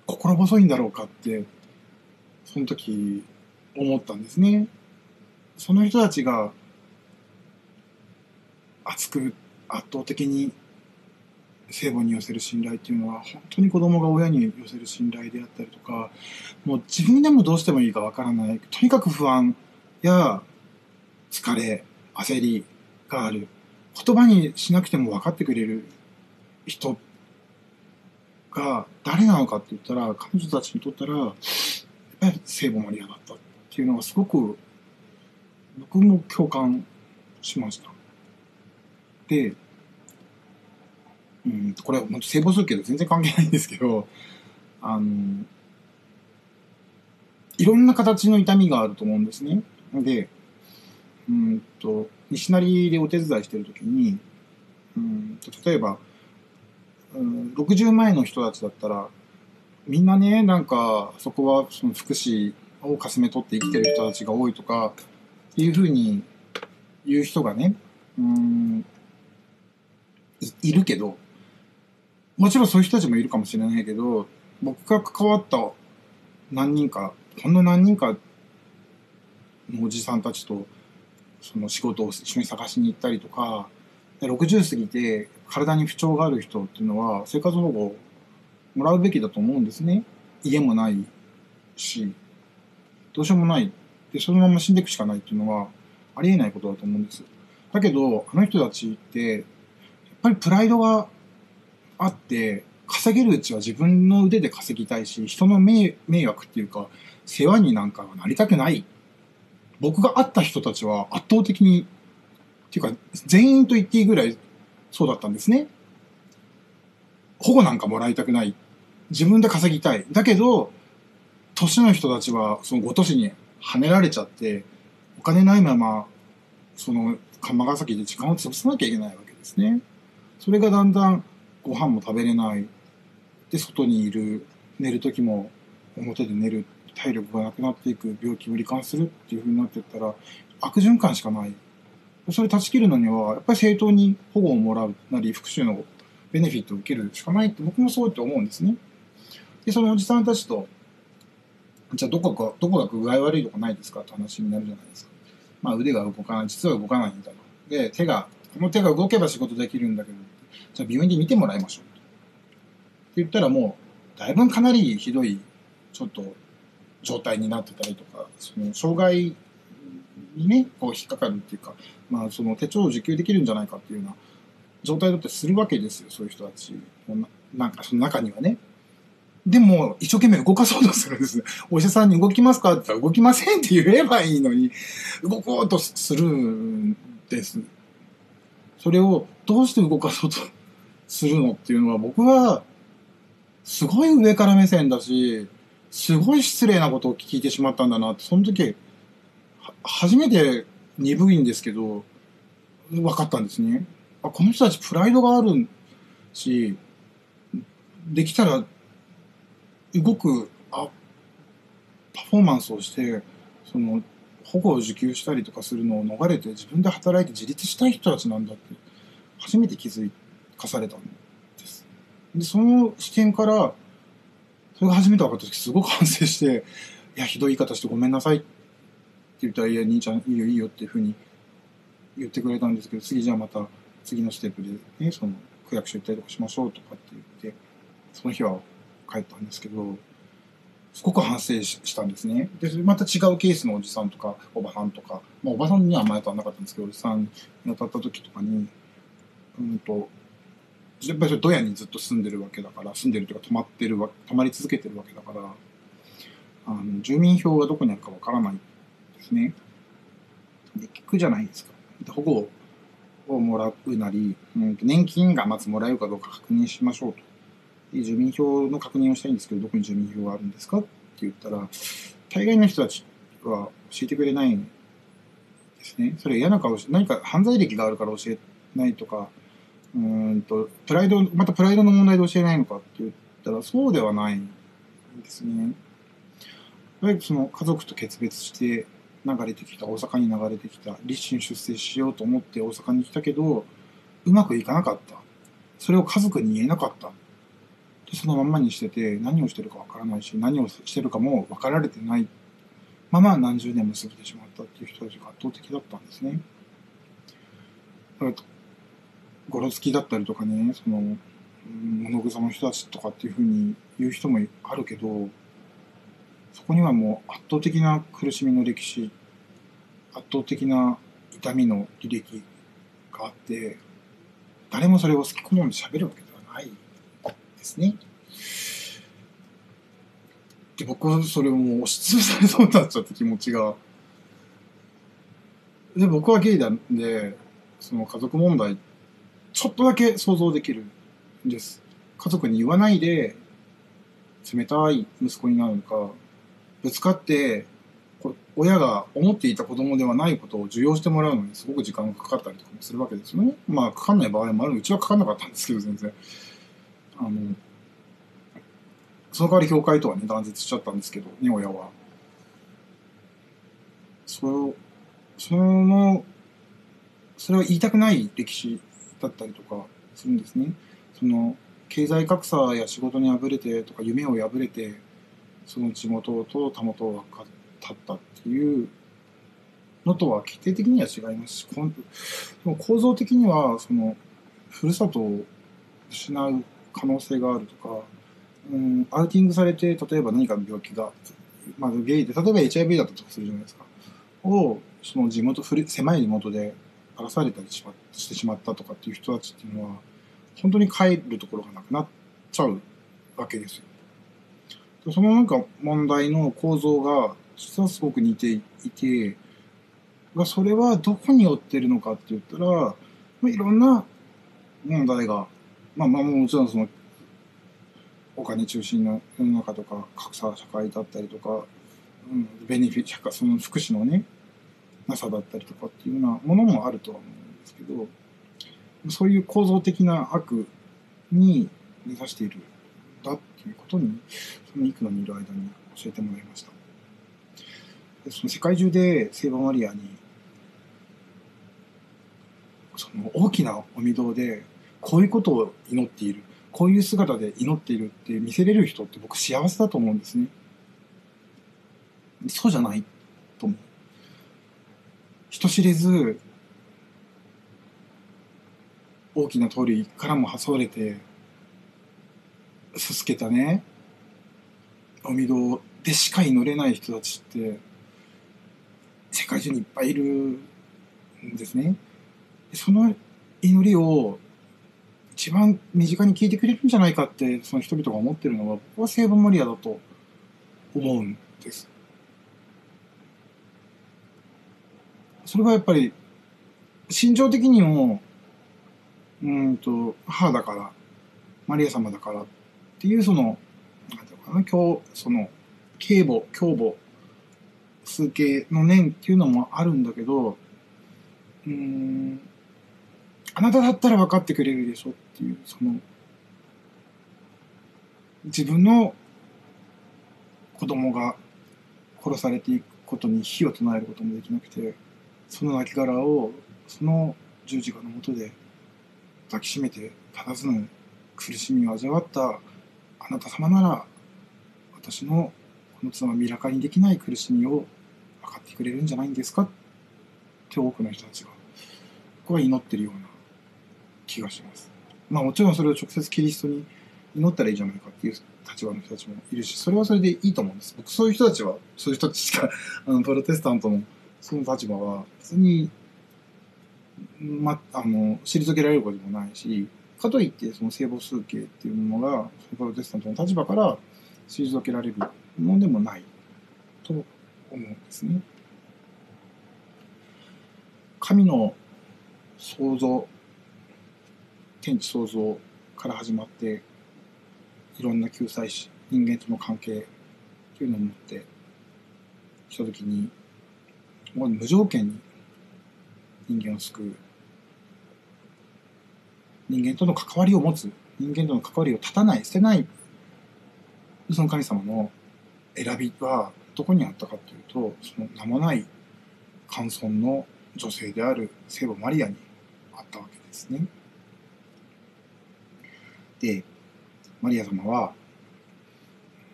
心細いんだろうかってその時思ったんですね。その人たちが熱く圧倒的に聖母に寄せる信頼っていうのは本当に子供が親に寄せる信頼であったりとかもう自分でもどうしてもいいかわからないとにかく不安や疲れ焦りがある言葉にしなくても分かってくれる人が誰なのかって言ったら彼女たちにとったらやっぱり聖母マリアだったっていうのがすごく僕も共感しました。で、うん、これ本当聖母するけど全然関係ないんですけど、あの、いろんな形の痛みがあると思うんですね。で、うんと、西成でお手伝いしてる時に、うんと例えば、うん、60前の人たちだったら、みんなね、なんか、そこはその福祉をかすめ取って生きてる人たちが多いとか、っていうふうに言う人がね、うんい、いるけど、もちろんそういう人たちもいるかもしれないけど、僕が関わった何人か、ほんの何人かのおじさんたちと、その仕事を一緒に探しに行ったりとか、60過ぎて体に不調がある人っていうのは生活保護もらうべきだと思うんですね。家もないし、どうしようもない。でそのまま死んでいくしかないっていうのはありえないことだと思うんです。だけどあの人たちってやっぱりプライドがあって稼げるうちは自分の腕で稼ぎたいし人の迷惑っていうか世話になんかなりたくない。僕が会った人たちは圧倒的にっていうか全員と言っていいぐらいそうだったんですね。保護なんかもらいたくない。自分で稼ぎたい。だけど年の人たちはそのご年にはねられちゃってお金ないままその釜ヶ崎で時間を潰さなきゃいけないわけですね。それがだんだんご飯も食べれない。で外にいる。寝る時も表で寝る。体力がなくなっていく。病気を罹患するっていうふうになっていったら悪循環しかない。それ断ち切るのにはやっぱり正当に保護をもらうなり復讐のベネフィットを受けるしかないって僕もそうって思うんですねでそのおじさんたちとじゃあどこか、どこが具合悪いとかないですかって話になるじゃないですか。まあ腕が動かない、実は動かないんだと。で、手が、この手が動けば仕事できるんだけど、じゃあ病院で見てもらいましょう。って言ったらもう、だいぶかなりひどい、ちょっと状態になってたりとか、その障害にね、こう引っかかるっていうか、まあその手帳を受給できるんじゃないかっていうような状態だってするわけですよ、そういう人たち。なんかその中にはね。でも、一生懸命動かそうとするんです。お医者さんに動きますかって言ったら動きませんって言えばいいのに、動こうとするんです。それをどうして動かそうとするのっていうのは僕は、すごい上から目線だし、すごい失礼なことを聞いてしまったんだなって、その時、初めて鈍いんですけど、分かったんですね。あこの人たちプライドがあるし、できたら動くあパフォーマンスをしてその保護を受給したりとかするのを逃れて自分で働いて自立したい人たちなんだって初めて気づかされたんです。でその視点からそれが初めて分かった時すごく反省して「いやひどい言い方してごめんなさい」って言ったら「いや兄ちゃんいいよいいよ」っていうふうに言ってくれたんですけど次じゃあまた次のステップで、ね、その区役所行ったりとかしましょうとかって言ってその日は帰ったんですけどすごく反省したんですね。で、また違うケースのおじさんとか、おばさんとか、まあ、おばさんには前とはなかったんですけど、おじさんに当たった時とかに、うんと、やっぱりそれドヤにずっと住んでるわけだから、住んでるというか泊まってるわ、泊まり続けてるわけだから、あの、住民票がどこにあるかわからないですね。で、聞くじゃないですか。で保護をもらうなり、うん、年金がまずもらえるかどうか確認しましょうと。住民票の確認をしたいんですけど、どこに住民票があるんですかって言ったら、大概の人たちは教えてくれないんですね。それ嫌な顔し、何か犯罪歴があるから教えないとか、うんと、プライド、またプライドの問題で教えないのかって言ったら、そうではないんですね。やはりその家族と決別して流れてきた、大阪に流れてきた、立身出世しようと思って大阪に来たけど、うまくいかなかった。それを家族に言えなかった。でそのまんまにしてて何をしてるかわからないし何をしてるかも分かられてないまま何十年も過ぎてしまったっていう人たちが圧倒的だったんですね。ゴロつきだったりとかねその物草の人たちとかっていうふうに言う人もあるけどそこにはもう圧倒的な苦しみの歴史圧倒的な痛みの履歴があって誰もそれを好き好んで喋るわけではないですね。で、僕はそれをもう押しつぶされそうになっちゃった気持ちが。で、僕はゲイなんで、その家族問題、ちょっとだけ想像できるんです。家族に言わないで、冷たい息子になるのか、ぶつかって、親が思っていた子供ではないことを受容してもらうのにすごく時間がかかったりとかもするわけですよね。まあ、かかんない場合もある。うちはかかんなかったんですけど、全然。あの、その代わり教会とはね、断絶しちゃったんですけど、ね、親は。そその、それは言いたくない歴史だったりとかするんですね。その、経済格差や仕事に敗れてとか夢を破れて、その地元とたもとを立ったっていうのとは決定的には違いますし、でも構造的には、その、ふるさとを失う可能性があるとか、うん、アウティングされて例えば何かの病気が、まあ、ゲイで例えば HIV だったとするじゃないですかをその地元狭い地元で荒らされたりしましてしまったとかっていう人たちっていうのは本当に帰るところがなくなっちゃうわけですよ。そのなんか問題の構造が実はすごく似ていてそれはどこに寄ってるのかって言ったら、まあ、いろんな問題がまあまあもちろんそのお金中心の世の中とか格差社会だったりとか、うん、ベネフィットその福祉のねなさだったりとかっていうようなものもあるとは思うんですけどそういう構造的な悪に目指しているんだっていうことにその幾度にいる間に教えてもらいました。その世界中で聖母マリアにその大きなお御堂でこういうことを祈っているこういう姿で祈っているって見せれる人って僕幸せだと思うんですね。そうじゃないと思う。人知れず大きな通りからも挟れてすすけたねお御堂でしか祈れない人たちって世界中にいっぱいいるんですねその祈りを一番身近に聞いてくれるんじゃないかってその人々が思ってるのは僕は聖母マリアだと思うんです。それはやっぱり心情的にもうんと母だからマリア様だからっていうそのなんていうかな今日その警母凶母数形の念っていうのもあるんだけどうんあなただったら分かってくれるでしょっていうその自分の子供が殺されていくことに火を唱えることもできなくてその亡骸をその十字架のもとで抱きしめて佇む苦しみを味わったあなた様なら私のこの妻ミラカにできない苦しみを分かってくれるんじゃないんですか？って多くの人たちがここは祈ってるような気がします。まあもちろんそれを直接キリストに祈ったらいいじゃないかっていう立場の人たちもいるしそれはそれでいいと思うんです僕そういう人たちはそういう人たちしか あのプロテスタントのその立場は別に、ま、あの退けられることもないしかといってその聖母数形っていうものがプロテスタントの立場から退けられるものでもないと思うんですね。神の創造天地創造から始まっていろんな救済し人間との関係というのを持ってした時にもう無条件に人間を救う人間との関わりを持つ人間との関わりを断たない捨てないその神様の選びはどこにあったかというとその名もない寒村の女性である聖母マリアにあったわけですね。でマリア様は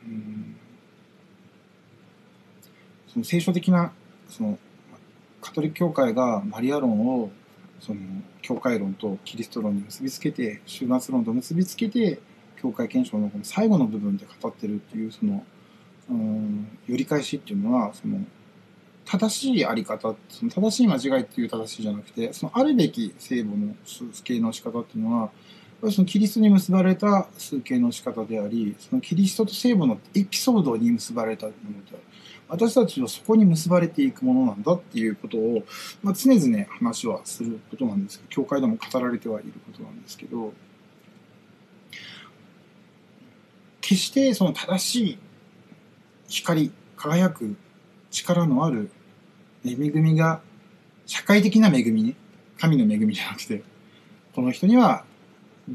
うんその聖書的なそのカトリック教会がマリア論をその教会論とキリスト論に結びつけて終末論と結びつけて教会憲章のこの最後の部分で語ってるっていうそのうんより返しっていうのはその正しいあり方その正しい間違いっていう正しいじゃなくてそのあるべき聖母の数形の仕方っていうのはそのキリストに結ばれた数形の仕方でありそのキリストと聖母のエピソードに結ばれたものである。私たちはそこに結ばれていくものなんだっていうことを、まあ、常々話はすることなんですけど教会でも語られてはいることなんですけど決してその正しい光輝く力のある恵みが社会的な恵みね神の恵みじゃなくてこの人には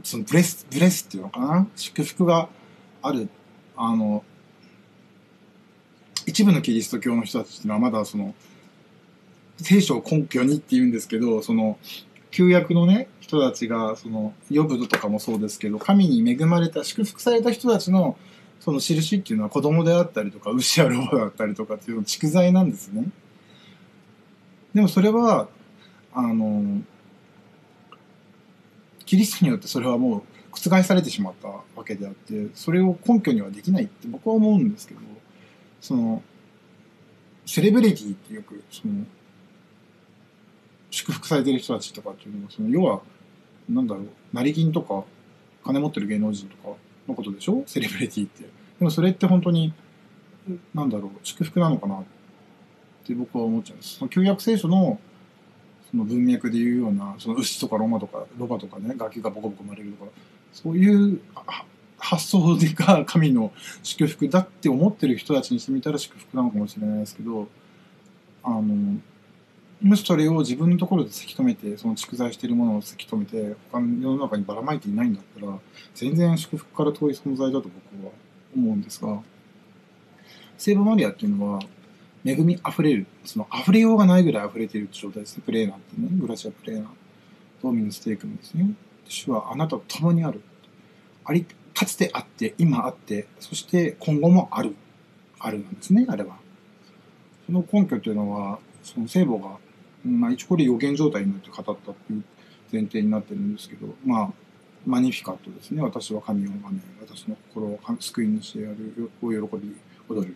そのブレスブレスっていうのかな祝福があるあの一部のキリスト教の人たちっていうのはまだその聖書を根拠にって言うんですけどその旧約のね人たちがそのヨブとかもそうですけど神に恵まれた祝福された人たちのその印っていうのは子供であったりとか牛やロバだったりとかっていうの蓄財なんですね。でもそれはあのキリストによってそれはもう覆されてしまったわけであってそれを根拠にはできないって僕は思うんですけどそのセレブリティってよくその祝福されてる人たちとかっていうのはその要はなんだろう成金とか金持ってる芸能人とかのことでしょ？セレブリティって。でもそれって本当になんだろう祝福なのかなって僕は思っちゃうんです。その旧約聖書のその文脈でいうようなその牛とかロマとかロバとかねガキがボコボコ生まれるとかそういう発想が神の祝福だって思ってる人たちにしてみたら祝福なのかもしれないですけどあのもしそれを自分のところでせき止めてその蓄財しているものをせき止めて他の世の中にばらまいていないんだったら全然祝福から遠い存在だと僕は思うんですが聖母マリアっていうのは恵みあふれるその溢れようがないぐらい溢れている状態ですね。プレーナーってねグラシアプレーナードーミンステークのですね。主はあなたと共にある。ありかつてあって今あってそして今後もあるあるなんですねあれはその根拠というのはその聖母がまあ、一これ予言状態になって語ったっていう前提になってるんですけど、まあ、マニフィカットですね。私は神を拝め、私の心を救い主である、を喜び、踊る。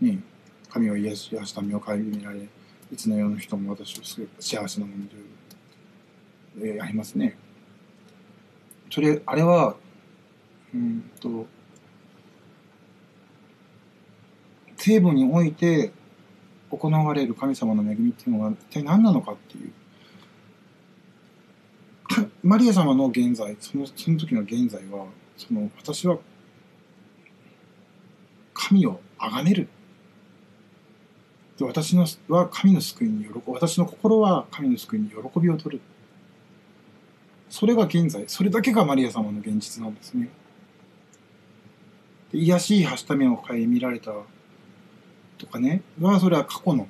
に、神を癒し、癒した身を顧みられ、いつの世の人も私を救う幸せなものという、えー、ありますね。それ、あれは、うんと、聖母において行われる神様の恵みっていうのは一体何なのかっていう。マリア様の現在そのその時の現在はその私は神を崇める。で私のは神の救いに喜ぶ私の心は神の救いに喜びを取る。それが現在それだけがマリア様の現実なんですね。で癒しいはした目を顧みられたとかねはそれは過去の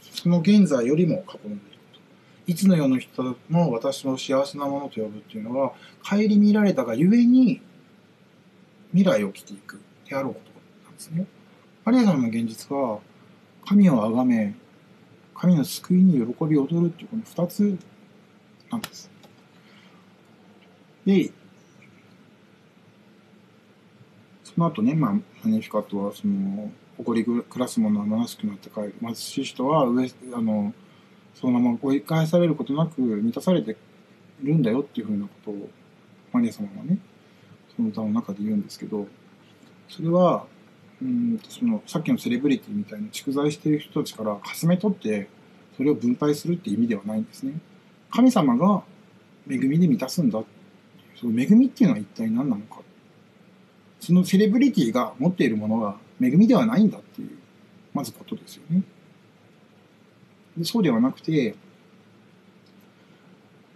その現在よりも過去のいつの世の人も私の幸せなものと呼ぶっていうのは顧みられたがゆえに未来を生きていくであろうことなんですね。マリアさんの現実は神を崇め神の救いに喜びを踊るっていうこの二つなんです。でその後ね、まあ、マネフィカットは、その、誇り暮らす者は虚しくなって帰る。貧しい人は上、あの、そのまま追い返されることなく満たされてるんだよっていうふうなことを、マリア様がね、その歌の中で言うんですけど、それは、うんそのさっきのセレブリティみたいに蓄財している人たちからかすめ取ってそれを分配するって意味ではないんですね。神様が恵みで満たすんだその恵みっていうのは一体何なのかそのセレブリティが持っているものが恵みではないんだっていうまずことですよね。でそうではなくて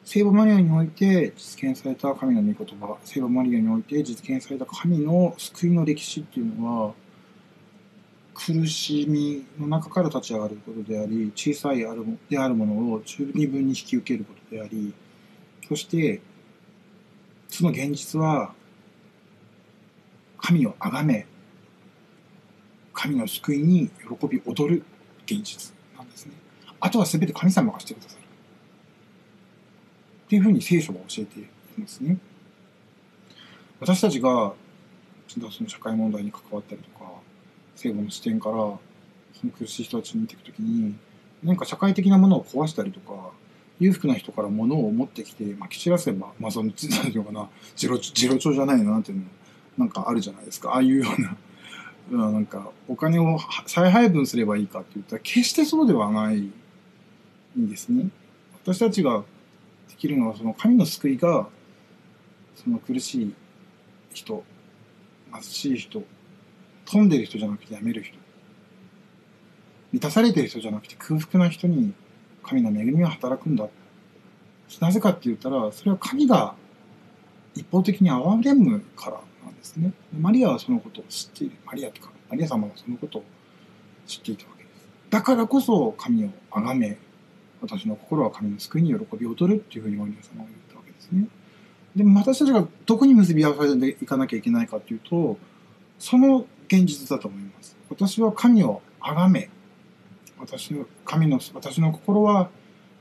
聖母マリアにおいて実現された神の御言葉聖母マリアにおいて実現された神の救いの歴史っていうのは苦しみの中から立ち上がることであり小さいあるであるものを十二分に引き受けることでありそしてその現実は神を崇め神の救いに喜び踊る現実なんですね。あとは全て神様がしてくださる。っていうふうに聖書が教えていますね。私たちがその社会問題に関わったりとか聖母の視点からその苦しい人たちに見ていくときに何か社会的なものを壊したりとか裕福な人から物を持ってきてまき散らせばまあその何ていうかなジロジロ帳じゃないななんていうのをなんかあるじゃないですか。ああいうような なんかお金を再配分すればいいかって言ったら決してそうではないんですね。私たちができるのはその神の救いがその苦しい人貧しい人飛んでる人じゃなくてやめる人満たされてる人じゃなくて空腹な人に神の恵みは働くんだ。なぜかって言ったらそれは神が一方的に憐れむから。ですね。マリアはそのことを知っている。マリアとかマリア様はそのことを知っていたわけです。だからこそ神を崇め私の心は神の救いに喜び踊るっていうふうにマリア様は言ったわけですね。でも私たちがどこに結び合わせていかなきゃいけないかっていうとその現実だと思います。私は神を崇め私の神の私の心は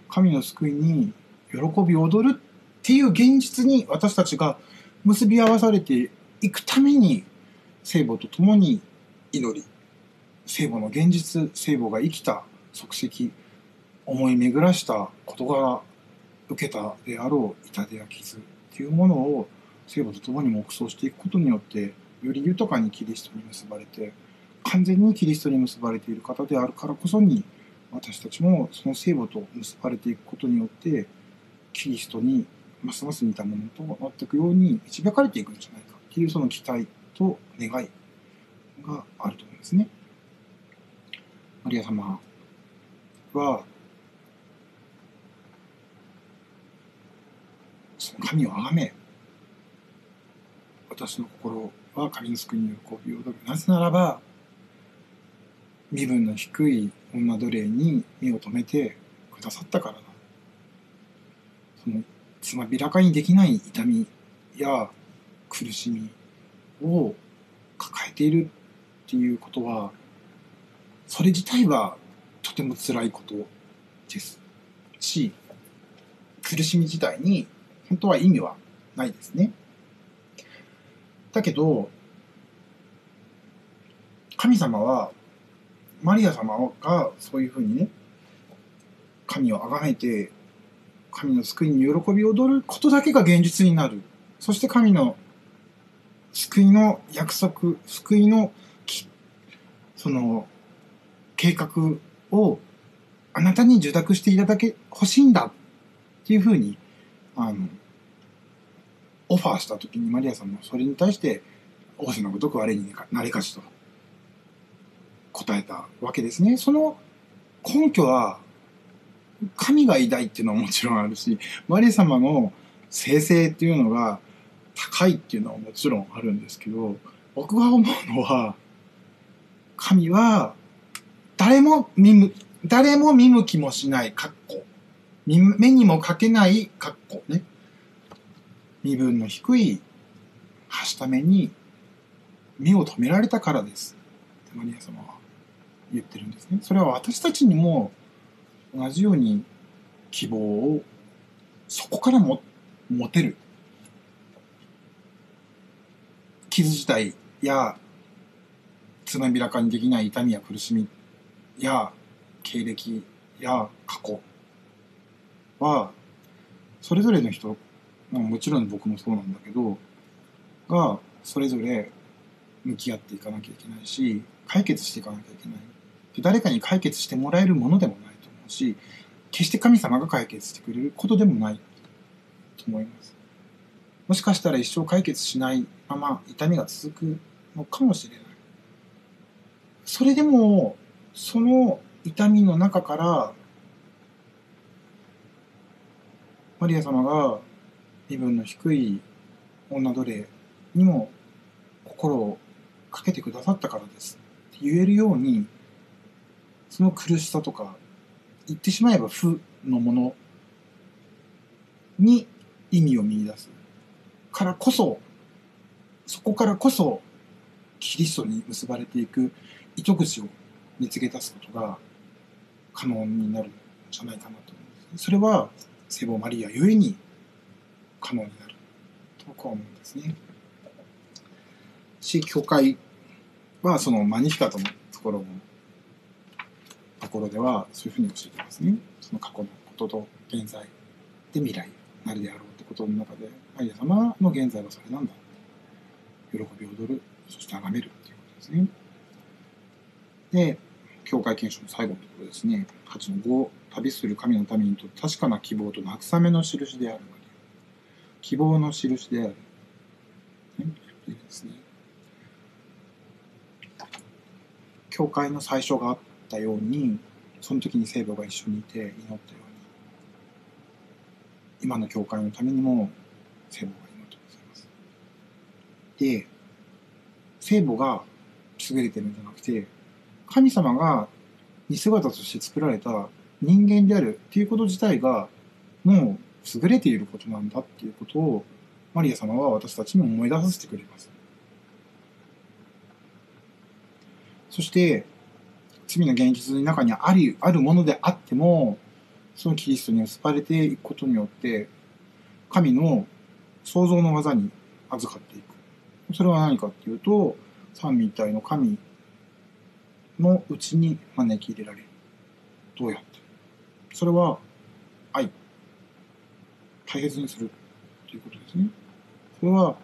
神の救いに喜び踊るっていう現実に私たちが結び合わされていくために聖母と共に祈り聖母の現実聖母が生きた足跡思い巡らした事柄受けたであろう痛手や傷っていうものを聖母と共に黙想していくことによってより豊かにキリストに結ばれて完全にキリストに結ばれている方であるからこそに私たちもその聖母と結ばれていくことによってキリストにますます似たものとなっていくように導かれていくんじゃないか。っていうその期待と願いがあると思うんですね。マリア様はその神をあがめ私の心は神の救いに喜びを踊るなぜならば身分の低い女奴隷に目を留めてくださったからだそのつまびらかにできない痛みや苦しみを抱えているっていうことはそれ自体はとても辛いことです。し苦しみ自体に本当は意味はないですね。だけど神様はマリア様がそういうふうにね神を崇めて神の救いに喜び踊ることだけが現実になる。そして神の救いの約束救いのその計画をあなたに受託していただけ欲しいんだっていうふうにあのオファーした時にマリアさんもそれに対して仰せのごとく我になれかしと答えたわけですね。その根拠は神が偉大っていうのはもちろんあるしマリア様の生成っていうのが高いっていうのはもちろんあるんですけど僕が思うのは神は誰も見む誰も見向きもしない格好目にもかけない格好ね。身分の低いはしために目を留められたからです。ってマリア様は言ってるんですね。それは私たちにも同じように希望をそこからも持てる。傷自体やつまびらかにできない痛みや苦しみや経歴や過去はそれぞれの人まあもちろん僕もそうなんだけどがそれぞれ向き合っていかなきゃいけないし解決していかなきゃいけない。で誰かに解決してもらえるものでもないと思うし決して神様が解決してくれることでもないと思います。もしかしたら一生解決しないまま痛みが続くのかもしれない。それでもその痛みの中からマリア様が身分の低い女奴隷にも心をかけてくださったからですって言えるようにその苦しさとか言ってしまえば負のものに意味を見出す。からこそそこからこそキリストに結ばれていく糸口を見つけ出すことが可能になるんじゃないかなと思うんですそれは聖母マリアゆえに可能になると僕は思うんですね。し教会はそのマニフィカトのところのところではそういうふうに教えてますね。その過去のことと現在で未来なるであろうってことの中でマリア様の現在はそれなんだ。喜び踊る。そして崇めるっていうことですね。で教会憲章の最後のところですね。8の5旅する神の民にとって確かな希望と慰めの印である希望の印である、ね、ですね。教会の最初があったようにその時に聖母が一緒にいて祈ったように。今の教会のためにも聖母が祈ってございますで聖母が優れてるんじゃなくて神様が似姿として作られた人間であるっていうこと自体がもう優れていることなんだっていうことをマリア様は私たちに思い出させてくれます。そして罪の現実の中にありあるものであってもそのキリストに結ばれていくことによって神の創造の技に預かっていく。それは何かっていうと三位一体の神のうちに招き入れられる。どうやってそれは愛。大切にするということですね。それは、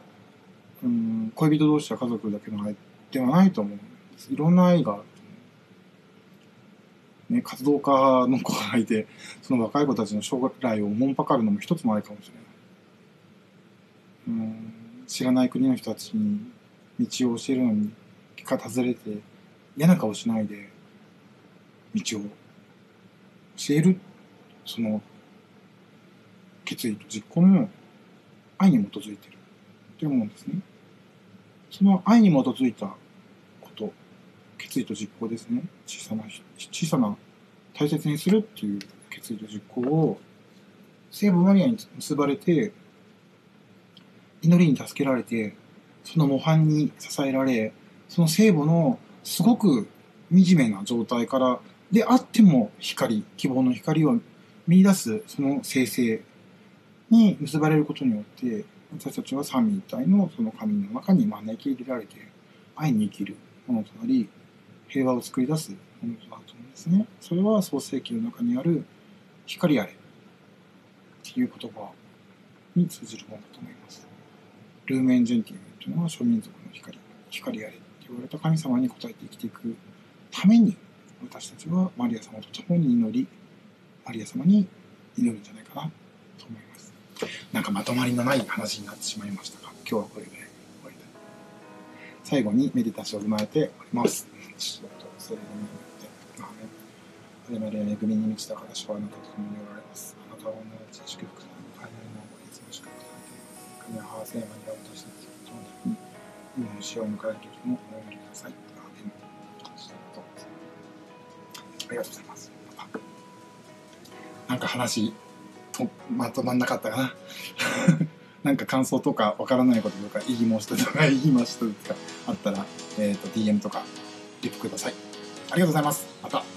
うん、恋人同士や家族だけの愛ではないと思うんです。いろんな愛がね、活動家の子がいて、その若い子たちの将来をおもんぱかるのも一つもあるかもしれない。知らない国の人たちに道を教えるのに、結果外れて、嫌な顔しないで道を教えるその決意と実行も愛に基づいてるって思うんですね。その愛に基づいたこと決意と実行ですね小さな小さな大切にするっていう決意と実行を聖母マリアに結ばれて祈りに助けられてその模範に支えられその聖母のすごく惨めな状態からであっても光希望の光を見出すその生成に結ばれることによって私たちは三位一体のその神の中に招き入れられて愛に生きるものとなり平和を作り出すものとなると思うんですね。それは創世記の中にある光あれっていう言葉に通じるものだと思います。ルーメンジェンティムというのは諸民族の光光あれ言われた神様に応えて生きていくために私たちはマリア様と共に祈りマリア様に祈るんじゃないかなと思いますなんかまとまりのない話になってしまいましたが今日はこれで終わりたい最後にメディタションを踏まえております。仕事それまあね我々は恵みに満ちた私はあなたと共におられます。あなたは同じ祝福神はハーセーマに私たちと共に今の死を迎える時もお祈りください。ありがとうございます。なんか話まとまんなかったかな。なんか感想とかわからないこととか言い申したとか言いましたとかあったら、えっ、ー、と DM とかリプください。ありがとうございます。また。